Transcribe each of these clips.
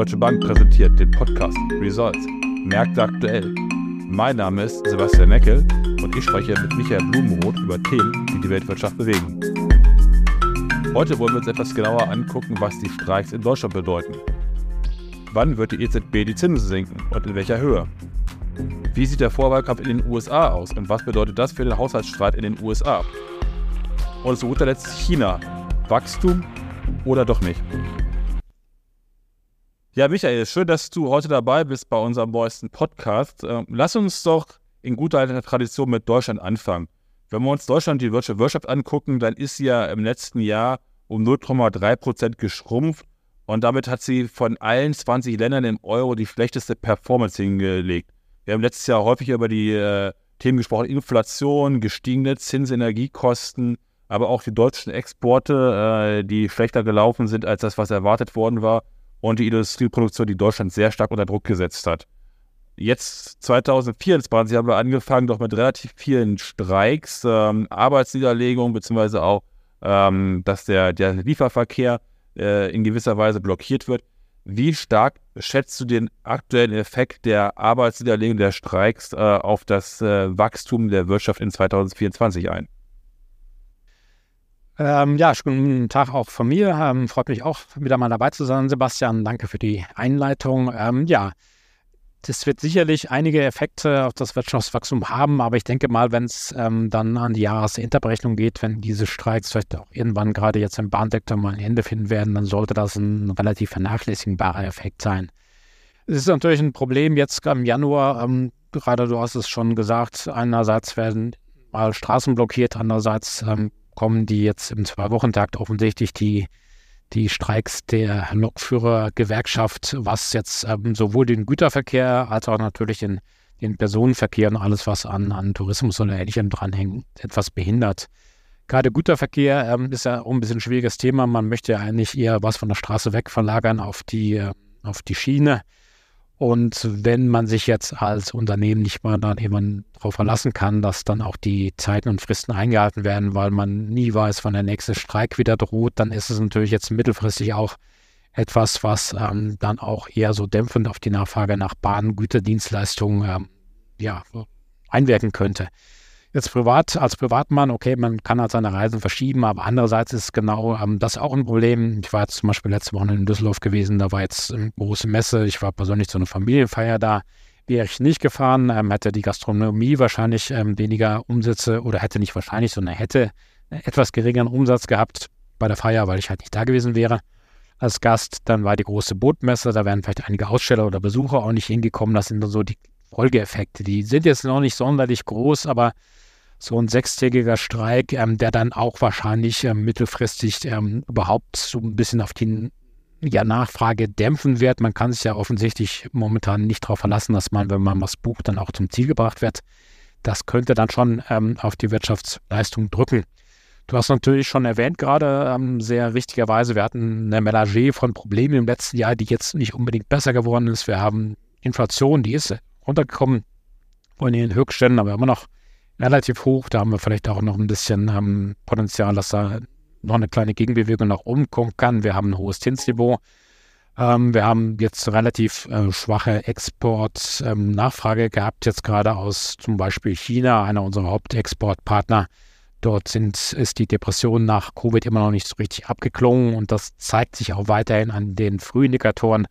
Deutsche Bank präsentiert den Podcast Results Märkte aktuell. Mein Name ist Sebastian Neckel und ich spreche mit Michael Blumenroth über Themen, die die Weltwirtschaft bewegen. Heute wollen wir uns etwas genauer angucken, was die Streiks in Deutschland bedeuten. Wann wird die EZB die Zinsen senken und in welcher Höhe? Wie sieht der Vorwahlkampf in den USA aus und was bedeutet das für den Haushaltsstreit in den USA? Und zu guter Letzt China. Wachstum oder doch nicht? Ja, Michael, schön, dass du heute dabei bist bei unserem neuesten Podcast. Ähm, lass uns doch in guter alter Tradition mit Deutschland anfangen. Wenn wir uns Deutschland die Wirtschaft angucken, dann ist sie ja im letzten Jahr um 0,3 Prozent geschrumpft und damit hat sie von allen 20 Ländern im Euro die schlechteste Performance hingelegt. Wir haben letztes Jahr häufig über die äh, Themen gesprochen, Inflation, gestiegene Zinsenergiekosten, aber auch die deutschen Exporte, äh, die schlechter gelaufen sind als das, was erwartet worden war und die Industrieproduktion, die Deutschland sehr stark unter Druck gesetzt hat. Jetzt 2024 haben wir angefangen, doch mit relativ vielen Streiks, ähm, Arbeitsniederlegungen, beziehungsweise auch, ähm, dass der, der Lieferverkehr äh, in gewisser Weise blockiert wird. Wie stark schätzt du den aktuellen Effekt der Arbeitsniederlegung der Streiks äh, auf das äh, Wachstum der Wirtschaft in 2024 ein? Ähm, ja, schönen Tag auch von mir. Ähm, freut mich auch, wieder mal dabei zu sein, Sebastian. Danke für die Einleitung. Ähm, ja, das wird sicherlich einige Effekte auf das Wirtschaftswachstum haben, aber ich denke mal, wenn es ähm, dann an die Jahresinterberechnung geht, wenn diese Streiks vielleicht auch irgendwann gerade jetzt im Bahnsektor mal ein Ende finden werden, dann sollte das ein relativ vernachlässigbarer Effekt sein. Es ist natürlich ein Problem jetzt im Januar, ähm, gerade du hast es schon gesagt, einerseits werden mal Straßen blockiert, andererseits ähm, kommen die jetzt im Zwei-Wochen-Takt offensichtlich die, die Streiks der Lokführergewerkschaft, was jetzt ähm, sowohl den Güterverkehr als auch natürlich den, den Personenverkehr und alles, was an, an Tourismus oder Ähnlichem dranhängt, etwas behindert. Gerade Güterverkehr ähm, ist ja auch ein bisschen ein schwieriges Thema. Man möchte ja eigentlich eher was von der Straße weg verlagern auf die, äh, auf die Schiene. Und wenn man sich jetzt als Unternehmen nicht mal dann eben darauf verlassen kann, dass dann auch die Zeiten und Fristen eingehalten werden, weil man nie weiß, wann der nächste Streik wieder droht, dann ist es natürlich jetzt mittelfristig auch etwas, was ähm, dann auch eher so dämpfend auf die Nachfrage nach Bahn, Güterdienstleistungen ähm, ja, einwirken könnte. Jetzt privat, als Privatmann, okay, man kann halt seine Reisen verschieben, aber andererseits ist genau ähm, das auch ein Problem. Ich war jetzt zum Beispiel letzte Woche in Düsseldorf gewesen, da war jetzt eine große Messe, ich war persönlich zu einer Familienfeier da. Wäre ich nicht gefahren, ähm, hätte die Gastronomie wahrscheinlich ähm, weniger Umsätze oder hätte nicht wahrscheinlich, sondern hätte etwas geringeren Umsatz gehabt bei der Feier, weil ich halt nicht da gewesen wäre als Gast. Dann war die große Bootmesse, da wären vielleicht einige Aussteller oder Besucher auch nicht hingekommen. Das sind dann so die Folgeeffekte. Die sind jetzt noch nicht sonderlich groß, aber so ein sechstägiger Streik, ähm, der dann auch wahrscheinlich ähm, mittelfristig ähm, überhaupt so ein bisschen auf die ja, Nachfrage dämpfen wird. Man kann sich ja offensichtlich momentan nicht darauf verlassen, dass man, wenn man was bucht, dann auch zum Ziel gebracht wird. Das könnte dann schon ähm, auf die Wirtschaftsleistung drücken. Du hast natürlich schon erwähnt gerade ähm, sehr richtigerweise, wir hatten eine Melange von Problemen im letzten Jahr, die jetzt nicht unbedingt besser geworden ist. Wir haben Inflation, die ist runtergekommen von den Höchstständen, aber immer noch relativ hoch. Da haben wir vielleicht auch noch ein bisschen ähm, Potenzial, dass da noch eine kleine Gegenbewegung nach oben kommen kann. Wir haben ein hohes Zinsniveau. Ähm, wir haben jetzt relativ äh, schwache Export-Nachfrage ähm, gehabt, jetzt gerade aus zum Beispiel China, einer unserer Hauptexportpartner. Dort sind, ist die Depression nach Covid immer noch nicht so richtig abgeklungen und das zeigt sich auch weiterhin an den Frühindikatoren,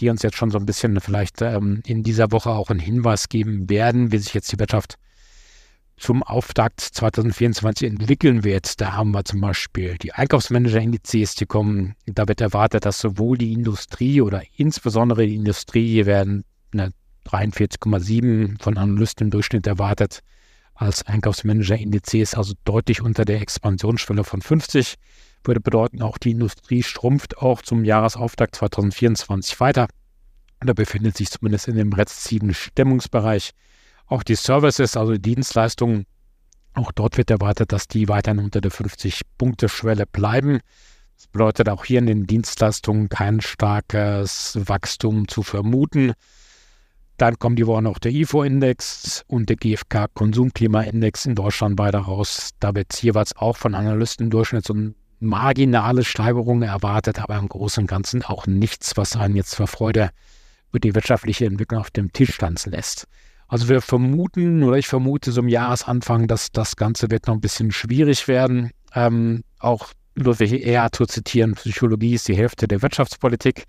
die uns jetzt schon so ein bisschen vielleicht ähm, in dieser Woche auch einen Hinweis geben werden, wie sich jetzt die Wirtschaft zum Auftakt 2024 entwickeln wird. Da haben wir zum Beispiel die Einkaufsmanager-Indizes, die kommen. Da wird erwartet, dass sowohl die Industrie oder insbesondere die Industrie werden eine 43,7 von Analysten im Durchschnitt erwartet als Einkaufsmanager-Indizes, also deutlich unter der Expansionsschwelle von 50. Würde bedeuten, auch die Industrie schrumpft auch zum Jahresauftakt 2024 weiter. Da befindet sich zumindest in dem rezessiven Stimmungsbereich. Auch die Services, also die Dienstleistungen, auch dort wird erwartet, dass die weiterhin unter der 50-Punkte-Schwelle bleiben. Das bedeutet auch hier in den Dienstleistungen kein starkes Wachstum zu vermuten. Dann kommen die Woche noch der IFO-Index und der GfK-Konsumklima-Index in Deutschland beide raus. Da wird jeweils auch von Analysten im Durchschnitt so ein marginale Steigerungen erwartet, aber im Großen und Ganzen auch nichts, was einen jetzt vor Freude über die wirtschaftliche Entwicklung auf dem Tisch tanzen lässt. Also wir vermuten oder ich vermute so im Jahresanfang, dass das Ganze wird noch ein bisschen schwierig werden. Ähm, auch Ludwig eher zu zitieren, Psychologie ist die Hälfte der Wirtschaftspolitik.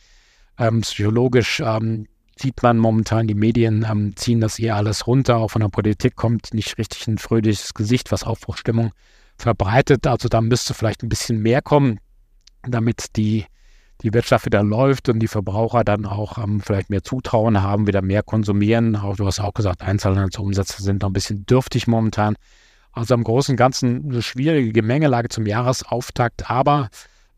Ähm, psychologisch ähm, sieht man momentan, die Medien ähm, ziehen das eher alles runter. Auch von der Politik kommt nicht richtig ein fröhliches Gesicht, was Aufbruchstimmung verbreitet. Also da müsste vielleicht ein bisschen mehr kommen, damit die die Wirtschaft wieder läuft und die Verbraucher dann auch ähm, vielleicht mehr Zutrauen haben, wieder mehr konsumieren. Auch du hast auch gesagt, Einzelhandelsumsätze sind noch ein bisschen dürftig momentan. Also im Großen und Ganzen eine schwierige Gemengelage zum Jahresauftakt, aber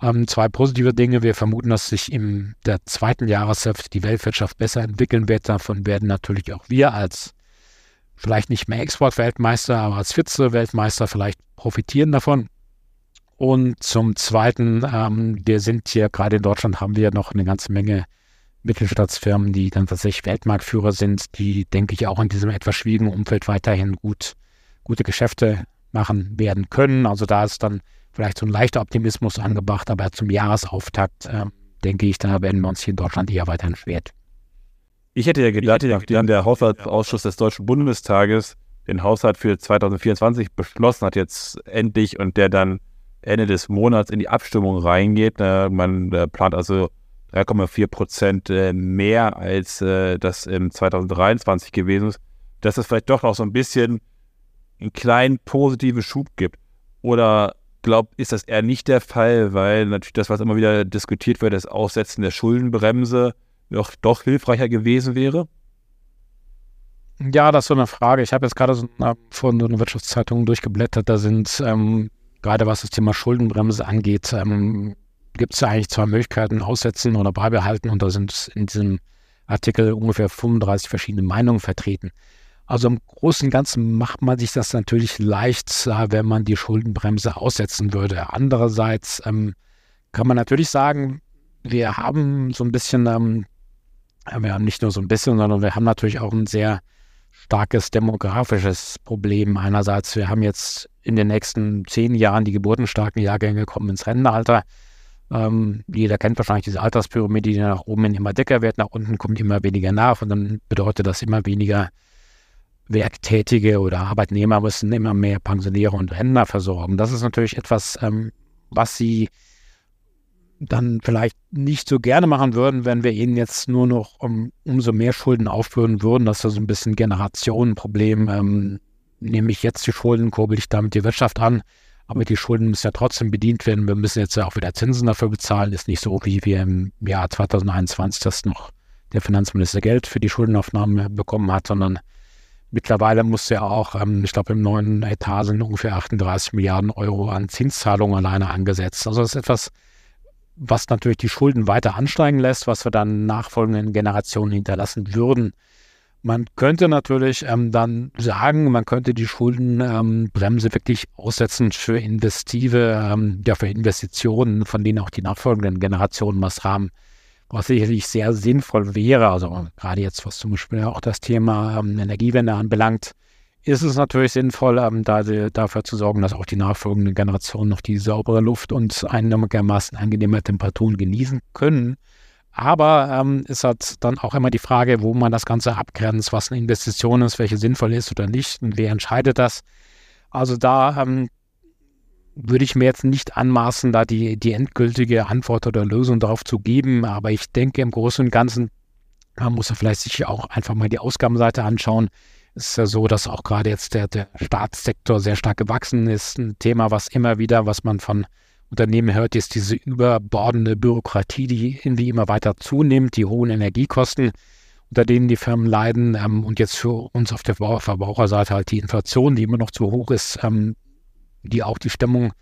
ähm, zwei positive Dinge. Wir vermuten, dass sich in der zweiten Jahreshälfte die Weltwirtschaft besser entwickeln wird. Davon werden natürlich auch wir als vielleicht nicht mehr Exportweltmeister, aber als Vize-Weltmeister vielleicht profitieren davon. Und zum Zweiten, ähm, wir sind hier, gerade in Deutschland haben wir noch eine ganze Menge Mittelstaatsfirmen, die dann tatsächlich Weltmarktführer sind, die, denke ich, auch in diesem etwas schwierigen Umfeld weiterhin gut, gute Geschäfte machen werden können. Also da ist dann vielleicht so ein leichter Optimismus angebracht, aber zum Jahresauftakt, äh, denke ich, da werden wir uns hier in Deutschland eher weiterhin schwer. Ich hätte ja gedacht, nachdem der Haushaltsausschuss des Deutschen Bundestages den Haushalt für 2024 beschlossen hat, jetzt endlich und der dann Ende des Monats in die Abstimmung reingeht. Äh, man plant also 3,4 Prozent äh, mehr, als äh, das im 2023 gewesen ist, dass es vielleicht doch noch so ein bisschen einen kleinen positiven Schub gibt. Oder glaubt, ist das eher nicht der Fall, weil natürlich das, was immer wieder diskutiert wird, das Aussetzen der Schuldenbremse doch, doch hilfreicher gewesen wäre? Ja, das ist so eine Frage. Ich habe jetzt gerade so eine, von so einer Wirtschaftszeitung durchgeblättert. Da sind ähm, gerade was das Thema Schuldenbremse angeht, ähm, gibt es ja eigentlich zwei Möglichkeiten, aussetzen oder beibehalten. Und da sind in diesem Artikel ungefähr 35 verschiedene Meinungen vertreten. Also im Großen und Ganzen macht man sich das natürlich leicht, wenn man die Schuldenbremse aussetzen würde. Andererseits ähm, kann man natürlich sagen, wir haben so ein bisschen, ähm, wir haben nicht nur so ein bisschen, sondern wir haben natürlich auch ein sehr starkes demografisches Problem. Einerseits, wir haben jetzt in den nächsten zehn Jahren die geburtenstarken Jahrgänge kommen ins Rentenalter. Ähm, jeder kennt wahrscheinlich diese Alterspyramide, die nach oben immer dicker wird, nach unten kommt immer weniger nach und dann bedeutet das immer weniger Werktätige oder Arbeitnehmer müssen immer mehr Pensionäre und Rentner versorgen. Das ist natürlich etwas, ähm, was sie dann vielleicht nicht so gerne machen würden, wenn wir ihnen jetzt nur noch um, umso mehr Schulden aufbürden würden. Das ist so ein bisschen Generationenproblem. Ähm, nehme ich jetzt die Schulden, kurbel ich damit die Wirtschaft an. Aber die Schulden müssen ja trotzdem bedient werden. Wir müssen jetzt ja auch wieder Zinsen dafür bezahlen. Ist nicht so, wie wir im Jahr 2021, das noch der Finanzminister Geld für die Schuldenaufnahme bekommen hat, sondern mittlerweile muss ja auch, ähm, ich glaube, im neuen Etat sind ungefähr 38 Milliarden Euro an Zinszahlungen alleine angesetzt. Also das ist etwas, was natürlich die Schulden weiter ansteigen lässt, was wir dann nachfolgenden Generationen hinterlassen würden. Man könnte natürlich ähm, dann sagen, man könnte die Schuldenbremse ähm, wirklich aussetzen für investive, ähm, ja, für Investitionen, von denen auch die nachfolgenden Generationen was haben, was sicherlich sehr sinnvoll wäre. Also gerade jetzt, was zum Beispiel auch das Thema ähm, Energiewende anbelangt, ist es natürlich sinnvoll, ähm, da, dafür zu sorgen, dass auch die nachfolgenden Generationen noch die saubere Luft und einigermaßen angenehme Temperaturen genießen können. Aber ähm, ist halt dann auch immer die Frage, wo man das Ganze abgrenzt, was eine Investition ist, welche sinnvoll ist oder nicht und wer entscheidet das. Also da ähm, würde ich mir jetzt nicht anmaßen, da die, die endgültige Antwort oder Lösung darauf zu geben. Aber ich denke im Großen und Ganzen, man muss ja vielleicht sich auch einfach mal die Ausgabenseite anschauen. Ist ja so, dass auch gerade jetzt der, der Staatssektor sehr stark gewachsen ist. Ein Thema, was immer wieder, was man von Unternehmen hört, ist diese überbordende Bürokratie, die irgendwie immer weiter zunimmt, die hohen Energiekosten, unter denen die Firmen leiden ähm, und jetzt für uns auf der Verbraucherseite halt die Inflation, die immer noch zu hoch ist, ähm, die auch die Stimmung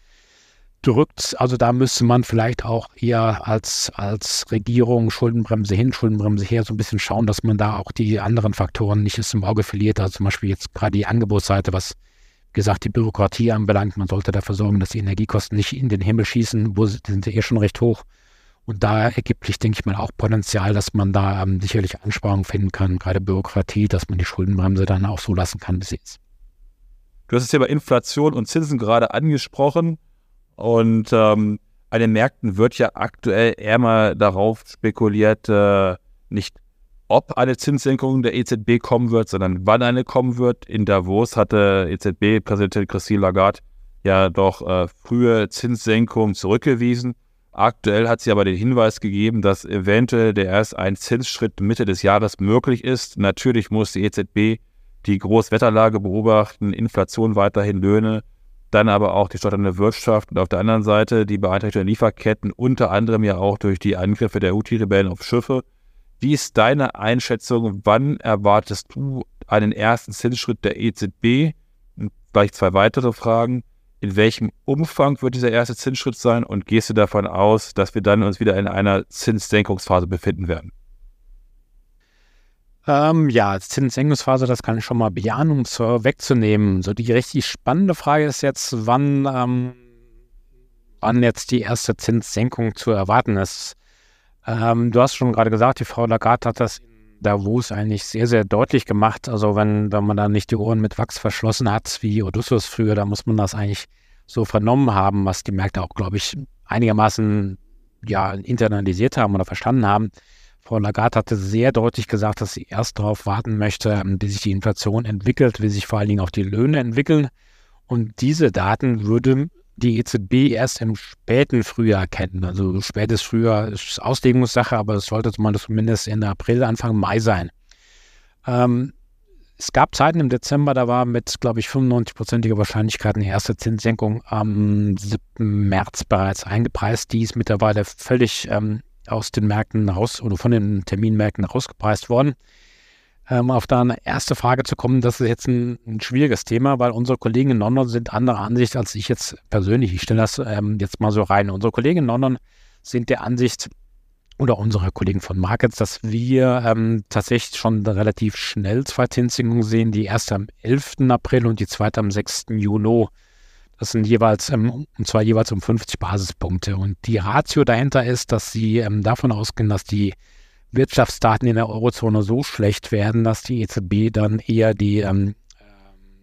drückt. Also da müsste man vielleicht auch eher als, als Regierung Schuldenbremse hin, Schuldenbremse her so ein bisschen schauen, dass man da auch die anderen Faktoren nicht aus dem Auge verliert. Also zum Beispiel jetzt gerade die Angebotsseite, was gesagt die Bürokratie anbelangt. Man sollte dafür sorgen, dass die Energiekosten nicht in den Himmel schießen, wo sind sie eh schon recht hoch. Und da ergibt sich, denke ich mal, auch Potenzial, dass man da ähm, sicherlich Ansparungen finden kann, gerade Bürokratie, dass man die Schuldenbremse dann auch so lassen kann, wie sie ist. Du hast das Thema Inflation und Zinsen gerade angesprochen. Und ähm, an den Märkten wird ja aktuell eher mal darauf spekuliert, äh, nicht ob eine Zinssenkung der EZB kommen wird, sondern wann eine kommen wird. In Davos hatte EZB-Präsidentin Christine Lagarde ja doch äh, frühe Zinssenkungen zurückgewiesen. Aktuell hat sie aber den Hinweis gegeben, dass eventuell der erst ein Zinsschritt Mitte des Jahres möglich ist. Natürlich muss die EZB die Großwetterlage beobachten, Inflation weiterhin Löhne, dann aber auch die stotternde Wirtschaft und auf der anderen Seite die Beeinträchtigung der Lieferketten, unter anderem ja auch durch die Angriffe der Houthi-Rebellen auf Schiffe. Wie ist deine Einschätzung? Wann erwartest du einen ersten Zinsschritt der EZB? Und gleich zwei weitere Fragen. In welchem Umfang wird dieser erste Zinsschritt sein? Und gehst du davon aus, dass wir dann uns wieder in einer Zinssenkungsphase befinden werden? Ähm, ja, Zinssenkungsphase, das kann ich schon mal bejahen, um es wegzunehmen. So die richtig spannende Frage ist jetzt, wann, ähm, wann jetzt die erste Zinssenkung zu erwarten ist. Ähm, du hast schon gerade gesagt, die Frau Lagarde hat das Davos eigentlich sehr, sehr deutlich gemacht. Also wenn, wenn man da nicht die Ohren mit Wachs verschlossen hat, wie Odysseus früher, da muss man das eigentlich so vernommen haben, was die Märkte auch, glaube ich, einigermaßen ja, internalisiert haben oder verstanden haben. Frau Lagarde hatte sehr deutlich gesagt, dass sie erst darauf warten möchte, wie sich die Inflation entwickelt, wie sich vor allen Dingen auch die Löhne entwickeln. Und diese Daten würde die EZB erst im späten Frühjahr kennen. Also spätes Frühjahr ist Auslegungssache, aber es sollte zumindest Ende April, Anfang Mai sein. Ähm, es gab Zeiten im Dezember, da war mit, glaube ich, 95-prozentiger Wahrscheinlichkeit eine erste Zinssenkung am 7. März bereits eingepreist. Die ist mittlerweile völlig ähm, aus den Märkten raus oder von den Terminmärkten rausgepreist worden. Ähm, auf deine erste Frage zu kommen, das ist jetzt ein, ein, schwieriges Thema, weil unsere Kollegen in London sind anderer Ansicht als ich jetzt persönlich. Ich stelle das ähm, jetzt mal so rein. Unsere Kollegen in London sind der Ansicht, oder unsere Kollegen von Markets, dass wir ähm, tatsächlich schon relativ schnell zwei Zinssenkungen sehen. Die erste am 11. April und die zweite am 6. Juni. Das sind jeweils, ähm, und zwar jeweils um 50 Basispunkte. Und die Ratio dahinter ist, dass sie ähm, davon ausgehen, dass die Wirtschaftsdaten in der Eurozone so schlecht werden, dass die EZB dann eher die, ähm,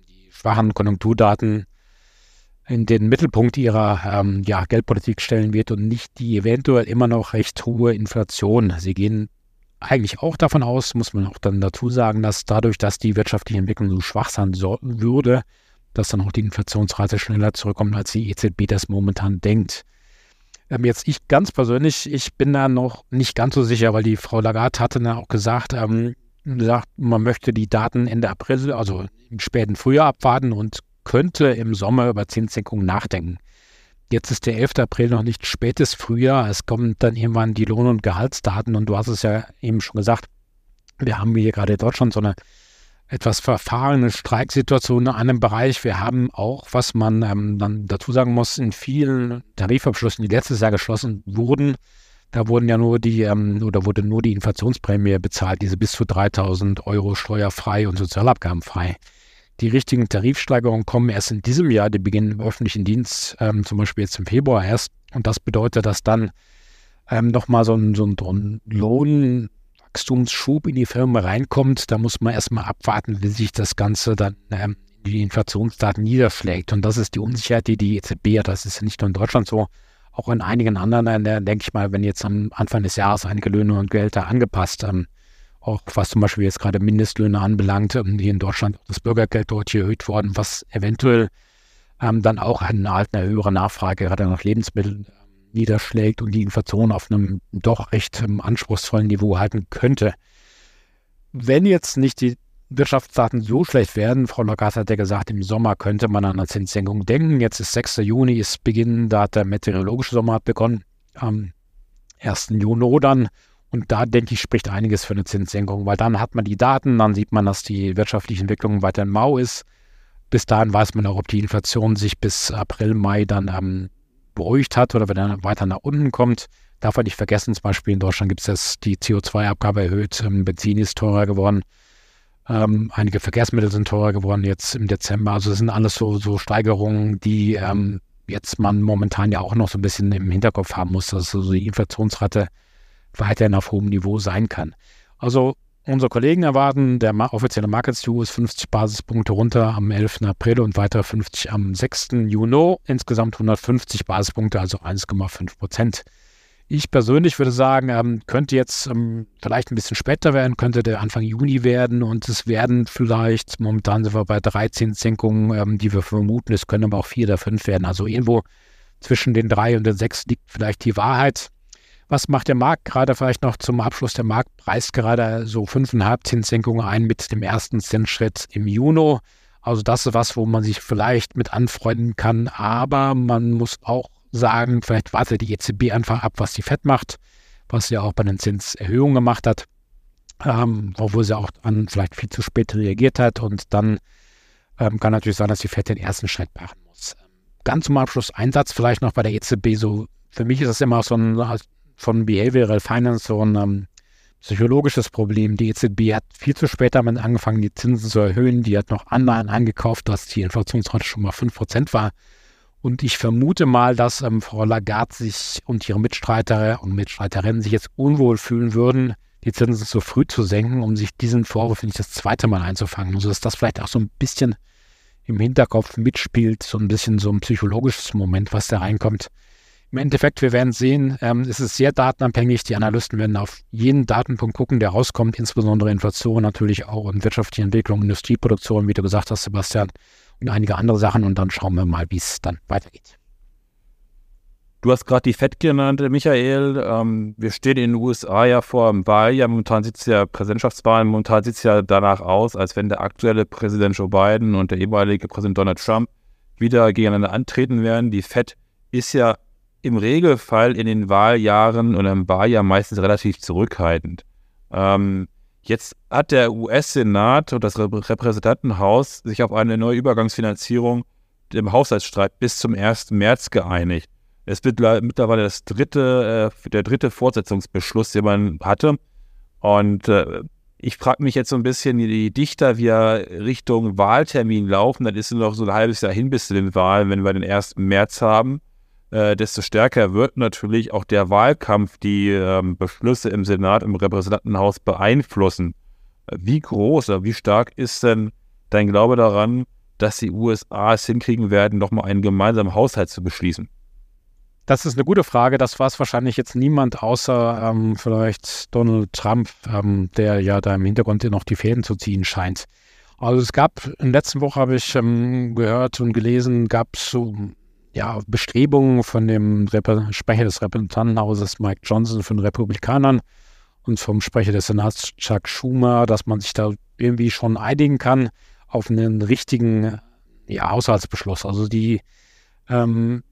die schwachen Konjunkturdaten in den Mittelpunkt ihrer ähm, ja, Geldpolitik stellen wird und nicht die eventuell immer noch recht hohe Inflation. Sie gehen eigentlich auch davon aus, muss man auch dann dazu sagen, dass dadurch, dass die wirtschaftliche Entwicklung so schwach sein so, würde, dass dann auch die Inflationsrate schneller zurückkommt, als die EZB das momentan denkt. Ähm, jetzt ich ganz persönlich, ich bin da noch nicht ganz so sicher, weil die Frau Lagarde hatte dann auch gesagt, ähm, gesagt, man möchte die Daten Ende April, also im späten Frühjahr abwarten und könnte im Sommer über Zinssenkungen nachdenken. Jetzt ist der 11. April noch nicht spätes Frühjahr. Es kommen dann irgendwann die Lohn- und Gehaltsdaten und du hast es ja eben schon gesagt, wir haben hier gerade in Deutschland so eine etwas verfahrene Streiksituation in einem Bereich. Wir haben auch, was man ähm, dann dazu sagen muss, in vielen Tarifabschlüssen, die letztes Jahr geschlossen wurden, da wurden ja nur die, ähm, oder wurde nur die Inflationsprämie bezahlt, diese bis zu 3000 Euro steuerfrei und sozialabgabenfrei. Die richtigen Tarifsteigerungen kommen erst in diesem Jahr, die beginnen im öffentlichen Dienst, ähm, zum Beispiel jetzt im Februar erst. Und das bedeutet, dass dann ähm, nochmal so ein, so ein Lohn, Wachstumsschub in die Firma reinkommt, da muss man erstmal abwarten, wie sich das Ganze dann ähm, die Inflationsdaten niederschlägt. Und das ist die Unsicherheit, die die EZB hat. Das ist nicht nur in Deutschland so, auch in einigen anderen Ländern, denke ich mal, wenn jetzt am Anfang des Jahres einige Löhne und Gehälter angepasst ähm, auch was zum Beispiel jetzt gerade Mindestlöhne anbelangt, ähm, hier in Deutschland das Bürgergeld deutlich erhöht worden, was eventuell ähm, dann auch eine, eine höhere Nachfrage gerade nach Lebensmitteln niederschlägt und die Inflation auf einem doch recht ähm, anspruchsvollen Niveau halten könnte. Wenn jetzt nicht die Wirtschaftsdaten so schlecht werden, Frau Lagarde hat ja gesagt, im Sommer könnte man an eine Zinssenkung denken. Jetzt ist 6. Juni, ist Beginn, da hat der meteorologische Sommer begonnen. Am 1. Juni dann. Und da denke ich, spricht einiges für eine Zinssenkung, weil dann hat man die Daten, dann sieht man, dass die wirtschaftliche Entwicklung weiter mau ist. Bis dahin weiß man auch, ob die Inflation sich bis April, Mai dann ähm, beruhigt hat oder wenn er weiter nach unten kommt. Darf man nicht vergessen, zum Beispiel in Deutschland gibt es die CO2-Abgabe erhöht, ähm, Benzin ist teurer geworden, ähm, einige Verkehrsmittel sind teurer geworden jetzt im Dezember. Also das sind alles so, so Steigerungen, die ähm, jetzt man momentan ja auch noch so ein bisschen im Hinterkopf haben muss, dass also die Inflationsrate weiterhin auf hohem Niveau sein kann. Also unsere Kollegen erwarten, der offizielle Market View ist 50 Basispunkte runter am 11. April und weiter 50 am 6. Juni. Insgesamt 150 Basispunkte, also 1,5 Prozent. Ich persönlich würde sagen, ähm, könnte jetzt ähm, vielleicht ein bisschen später werden, könnte der Anfang Juni werden und es werden vielleicht, momentan sind wir bei 13 Senkungen, ähm, die wir vermuten, es können aber auch vier oder fünf werden. Also irgendwo zwischen den drei und den sechs liegt vielleicht die Wahrheit. Was macht der Markt gerade vielleicht noch zum Abschluss? Der Markt preist gerade so 5,5 Zinssenkungen ein mit dem ersten Zinsschritt im Juni. Also das ist was, wo man sich vielleicht mit anfreunden kann, aber man muss auch sagen, vielleicht wartet die EZB einfach ab, was die FED macht, was sie auch bei den Zinserhöhungen gemacht hat, ähm, obwohl sie auch an vielleicht viel zu spät reagiert hat. Und dann ähm, kann natürlich sein, dass die FED den ersten Schritt machen muss. Ganz zum Abschluss Einsatz vielleicht noch bei der EZB. So für mich ist das immer so ein von Behavioral Finance so ein ähm, psychologisches Problem. Die EZB hat viel zu spät damit angefangen, die Zinsen zu erhöhen. Die hat noch Anleihen angekauft, dass die Inflationsrate schon mal 5% war. Und ich vermute mal, dass ähm, Frau Lagarde sich und ihre Mitstreiter und Mitstreiterinnen sich jetzt unwohl fühlen würden, die Zinsen so früh zu senken, um sich diesen Vorwurf nicht das zweite Mal einzufangen. Also dass das vielleicht auch so ein bisschen im Hinterkopf mitspielt, so ein bisschen so ein psychologisches Moment, was da reinkommt. Im Endeffekt, wir werden sehen, ähm, es ist sehr datenabhängig. Die Analysten werden auf jeden Datenpunkt gucken, der rauskommt, insbesondere Inflation natürlich auch und wirtschaftliche Entwicklung, Industrieproduktion, wie du gesagt hast, Sebastian und einige andere Sachen und dann schauen wir mal, wie es dann weitergeht. Du hast gerade die FED genannt, Michael. Ähm, wir stehen in den USA ja vor einem Wahljahr. Momentan sieht es ja Präsidentschaftswahlen, momentan sieht es ja danach aus, als wenn der aktuelle Präsident Joe Biden und der ehemalige Präsident Donald Trump wieder gegeneinander antreten werden. Die FED ist ja im Regelfall in den Wahljahren oder im Wahljahr meistens relativ zurückhaltend. Ähm, Jetzt hat der US-Senat und das Repräsentantenhaus sich auf eine neue Übergangsfinanzierung im Haushaltsstreit bis zum 1. März geeinigt. Es wird mittlerweile das dritte, äh, der dritte Fortsetzungsbeschluss, den man hatte. Und äh, ich frage mich jetzt so ein bisschen, wie dichter wir Richtung Wahltermin laufen, dann ist es noch so ein halbes Jahr hin bis zu den Wahlen, wenn wir den 1. März haben äh, desto stärker wird natürlich auch der Wahlkampf die ähm, Beschlüsse im Senat, im Repräsentantenhaus beeinflussen. Wie groß oder wie stark ist denn dein Glaube daran, dass die USA es hinkriegen werden, nochmal einen gemeinsamen Haushalt zu beschließen? Das ist eine gute Frage. Das war es wahrscheinlich jetzt niemand außer ähm, vielleicht Donald Trump, ähm, der ja da im Hintergrund noch die Fäden zu ziehen scheint. Also es gab, in der letzten Woche habe ich ähm, gehört und gelesen, gab es so ja, Bestrebungen von dem Rep Sprecher des Repräsentantenhauses Mike Johnson von den Republikanern und vom Sprecher des Senats Chuck Schumer, dass man sich da irgendwie schon einigen kann auf einen richtigen ja, Haushaltsbeschluss. Also die ähm,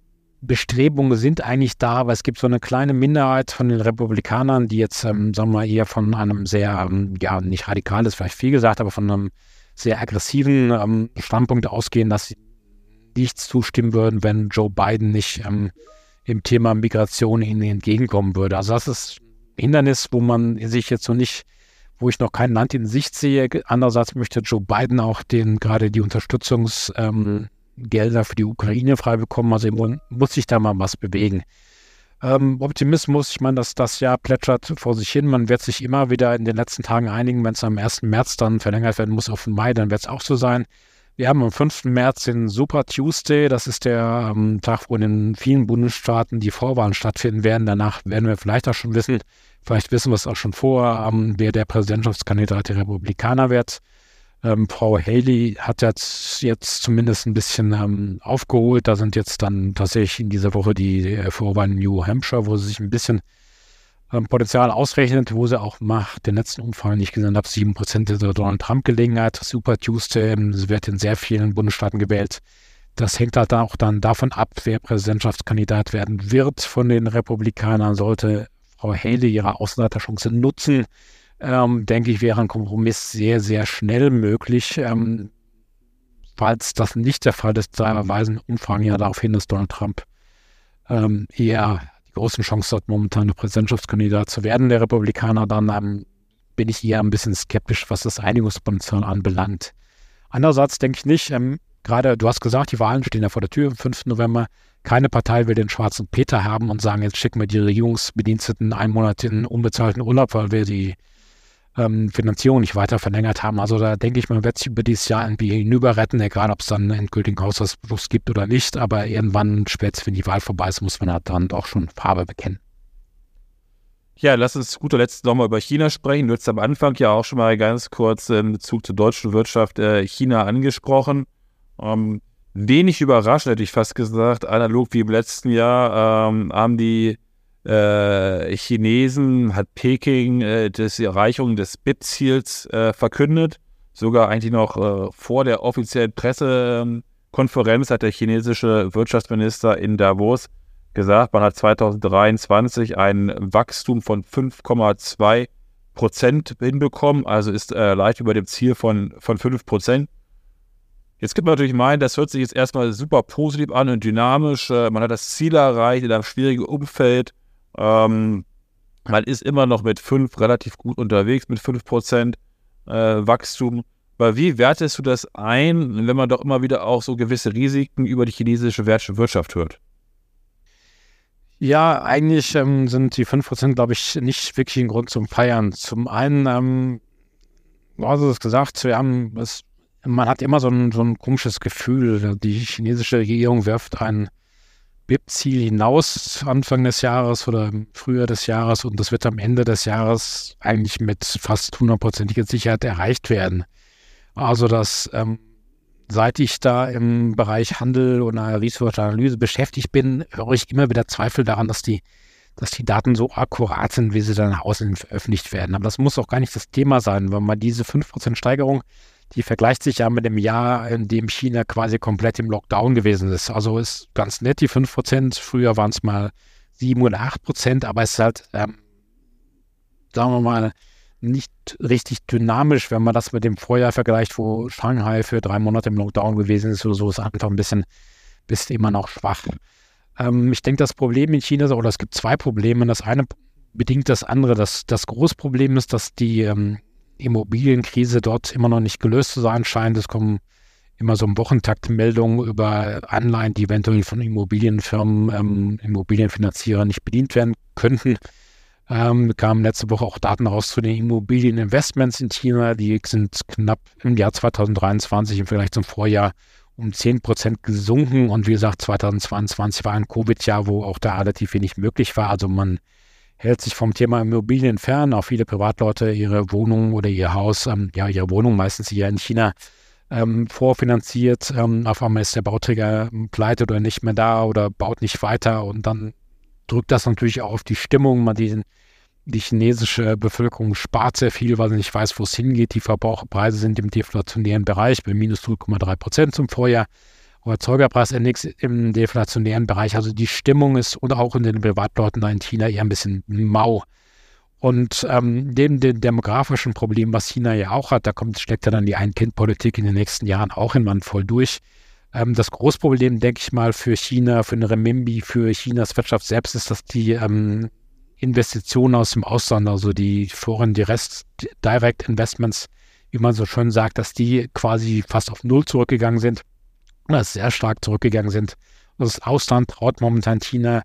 Bestrebungen sind eigentlich da, aber es gibt so eine kleine Minderheit von den Republikanern, die jetzt, ähm, sagen wir mal, eher von einem sehr, ähm, ja, nicht radikal ist vielleicht viel gesagt, aber von einem sehr aggressiven ähm, Standpunkt ausgehen, dass sie nicht zustimmen würden, wenn Joe Biden nicht ähm, im Thema Migration ihnen entgegenkommen würde. Also das ist ein Hindernis, wo man sich jetzt noch nicht, wo ich noch kein Land in Sicht sehe. Andererseits möchte Joe Biden auch den gerade die Unterstützungsgelder ähm, für die Ukraine frei bekommen. Also muss sich da mal was bewegen. Ähm, Optimismus, ich meine, dass das Jahr plätschert vor sich hin. Man wird sich immer wieder in den letzten Tagen einigen, wenn es am 1. März dann verlängert werden muss auf den Mai, dann wird es auch so sein. Wir haben am 5. März den Super Tuesday. Das ist der ähm, Tag, wo in vielen Bundesstaaten die Vorwahlen stattfinden werden. Danach werden wir vielleicht auch schon wissen, vielleicht wissen wir es auch schon vorher, ähm, wer der Präsidentschaftskandidat der Republikaner wird. Ähm, Frau Haley hat jetzt, jetzt zumindest ein bisschen ähm, aufgeholt. Da sind jetzt dann tatsächlich in dieser Woche die äh, Vorwahlen in New Hampshire, wo sie sich ein bisschen Potenzial ausrechnet, wo sie auch macht, den letzten Umfang nicht gesehen habe, 7% der Donald Trump Gelegenheit. Super Tuesday, ähm, sie wird in sehr vielen Bundesstaaten gewählt. Das hängt halt auch dann davon ab, wer Präsidentschaftskandidat werden wird von den Republikanern. Sollte Frau Haley ihre Außenseiterchance nutzen, ähm, denke ich, wäre ein Kompromiss sehr, sehr schnell möglich. Ähm, falls das nicht der Fall ist, da weisen Umfragen ja darauf hin, dass Donald Trump ähm, eher großen Chance hat, momentan der Präsidentschaftskandidat zu werden, der Republikaner, dann ähm, bin ich eher ein bisschen skeptisch, was das Einigungspotenzial anbelangt. Andererseits denke ich nicht, ähm, gerade du hast gesagt, die Wahlen stehen ja vor der Tür am 5. November. Keine Partei will den schwarzen Peter haben und sagen, jetzt schicken wir die Regierungsbediensteten einen Monat in unbezahlten Urlaub, weil wir die ähm, Finanzierung nicht weiter verlängert haben. Also da denke ich, man wird sich über dieses Jahr irgendwie hinüber retten, egal ob es dann einen endgültigen Haushaltsbeschluss gibt oder nicht. Aber irgendwann, spätestens wenn die Wahl vorbei ist, muss man halt dann doch schon Farbe bekennen. Ja, lass uns guter Letzt nochmal über China sprechen. Du hast am Anfang ja auch schon mal ganz kurz in Bezug zur deutschen Wirtschaft äh, China angesprochen. Ähm, wenig überraschend, hätte ich fast gesagt, analog wie im letzten Jahr, ähm, haben die äh, Chinesen, hat Peking äh, die Erreichung des BIP-Ziels äh, verkündet. Sogar eigentlich noch äh, vor der offiziellen Pressekonferenz hat der chinesische Wirtschaftsminister in Davos gesagt, man hat 2023 ein Wachstum von 5,2 Prozent hinbekommen, also ist äh, leicht über dem Ziel von, von 5 Prozent. Jetzt könnte man natürlich meinen, das hört sich jetzt erstmal super positiv an und dynamisch. Äh, man hat das Ziel erreicht in einem schwierigen Umfeld. Ähm, man ist immer noch mit 5 relativ gut unterwegs, mit 5 Prozent äh, Wachstum. Aber wie wertest du das ein, wenn man doch immer wieder auch so gewisse Risiken über die chinesische Wirtschaft hört? Ja, eigentlich ähm, sind die 5%, glaube ich, nicht wirklich ein Grund zum Feiern. Zum einen, ähm, du hast es gesagt, wir haben es, man hat immer so ein, so ein komisches Gefühl. Die chinesische Regierung wirft ein BIP-Ziel hinaus Anfang des Jahres oder früher des Jahres und das wird am Ende des Jahres eigentlich mit fast hundertprozentiger Sicherheit erreicht werden. Also das ähm, seit ich da im Bereich Handel oder Research-Analyse beschäftigt bin, höre ich immer wieder Zweifel daran, dass die, dass die Daten so akkurat sind, wie sie dann nach außen veröffentlicht werden. Aber das muss auch gar nicht das Thema sein, weil man diese 5% Steigerung, die vergleicht sich ja mit dem Jahr, in dem China quasi komplett im Lockdown gewesen ist. Also ist ganz nett, die 5%. Früher waren es mal 7 oder 8%, aber es ist halt, ähm, sagen wir mal, nicht richtig dynamisch, wenn man das mit dem Vorjahr vergleicht, wo Shanghai für drei Monate im Lockdown gewesen ist oder so, ist einfach ein bisschen, bisschen immer noch schwach. Ähm, ich denke, das Problem in China, oder es gibt zwei Probleme. Das eine bedingt das andere. Das, das Großproblem ist, dass die ähm, Immobilienkrise dort immer noch nicht gelöst zu sein scheint. Es kommen immer so im Wochentakt Meldungen über Anleihen, die eventuell von Immobilienfirmen, ähm, Immobilienfinanzierern nicht bedient werden könnten. Ähm, kamen letzte Woche auch Daten raus zu den Immobilieninvestments in China. Die sind knapp im Jahr 2023 im Vergleich zum Vorjahr um 10 Prozent gesunken. Und wie gesagt, 2022 war ein Covid-Jahr, wo auch da relativ wenig möglich war. Also man hält sich vom Thema Immobilien fern. Auch viele Privatleute ihre Wohnung oder ihr Haus, ähm, ja, ihre Wohnung meistens hier in China ähm, vorfinanziert. Ähm, auf einmal ist der Bauträger pleite oder nicht mehr da oder baut nicht weiter und dann drückt das natürlich auch auf die Stimmung. Man die, die chinesische Bevölkerung spart sehr viel, weil sie nicht weiß, wo es hingeht. Die Verbraucherpreise sind im deflationären Bereich bei minus 0,3 Prozent zum Vorjahr. Erzeugerpreisindex im deflationären Bereich. Also die Stimmung ist oder auch in den Privatleuten in China eher ein bisschen mau. Und ähm, neben dem demografischen Problem, was China ja auch hat, da kommt, steckt ja dann die Ein-Kind-Politik in den nächsten Jahren auch in Mann voll durch. Ähm, das Großproblem, denke ich mal, für China, für den Remimbi, für Chinas Wirtschaft selbst ist, dass die ähm, Investitionen aus dem Ausland, also die Foreign Direct, Direct Investments, wie man so schön sagt, dass die quasi fast auf Null zurückgegangen sind, sehr stark zurückgegangen sind. Das Ausland traut momentan China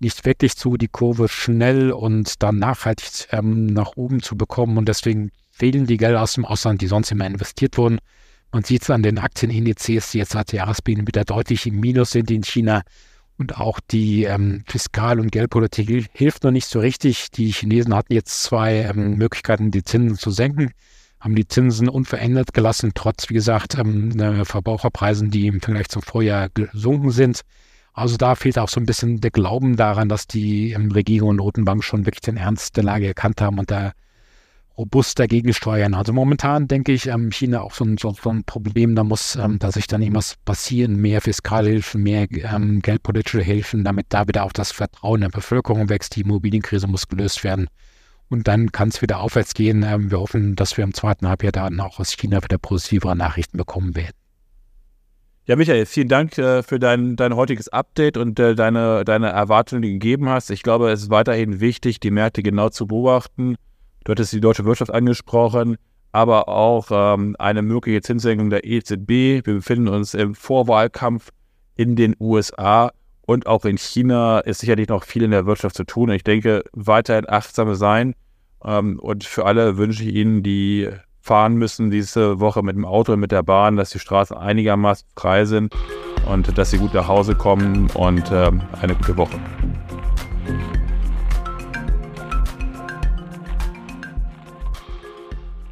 nicht wirklich zu, die Kurve schnell und dann nachhaltig ähm, nach oben zu bekommen. Und deswegen fehlen die Gelder aus dem Ausland, die sonst immer investiert wurden. Man sieht es an den Aktienindizes, die jetzt seit Jahresbeginn wieder deutlich im Minus sind in China. Und auch die ähm, Fiskal- und Geldpolitik hilft noch nicht so richtig. Die Chinesen hatten jetzt zwei ähm, Möglichkeiten, die Zinsen zu senken, haben die Zinsen unverändert gelassen, trotz, wie gesagt, ähm, Verbraucherpreisen, die im Vergleich zum Vorjahr gesunken sind. Also da fehlt auch so ein bisschen der Glauben daran, dass die ähm, Regierung und Notenbank schon wirklich den Ernst der Lage erkannt haben und da robust dagegen steuern. Also momentan denke ich, ähm, China auch so ein, so, ein Problem, da muss ähm, da sich dann irgendwas passieren, mehr Fiskalhilfen, mehr geldpolitische Hilfen, damit da wieder auch das Vertrauen der Bevölkerung wächst. Die Immobilienkrise muss gelöst werden. Und dann kann es wieder aufwärts gehen. Ähm, wir hoffen, dass wir im zweiten Halbjahr dann auch aus China wieder positivere Nachrichten bekommen werden. Ja, Michael, vielen Dank äh, für dein, dein heutiges Update und äh, deine, deine Erwartungen, die du gegeben hast. Ich glaube, es ist weiterhin wichtig, die Märkte genau zu beobachten Du hattest die deutsche Wirtschaft angesprochen, aber auch ähm, eine mögliche Zinssenkung der EZB. Wir befinden uns im Vorwahlkampf in den USA und auch in China ist sicherlich noch viel in der Wirtschaft zu tun. Ich denke, weiterhin achtsam sein Ähm, und für alle wünsche ich Ihnen, die fahren müssen diese Woche mit dem Auto und mit der Bahn, dass die Straßen einigermaßen frei sind und dass Sie gut nach Hause kommen und ähm, eine gute Woche.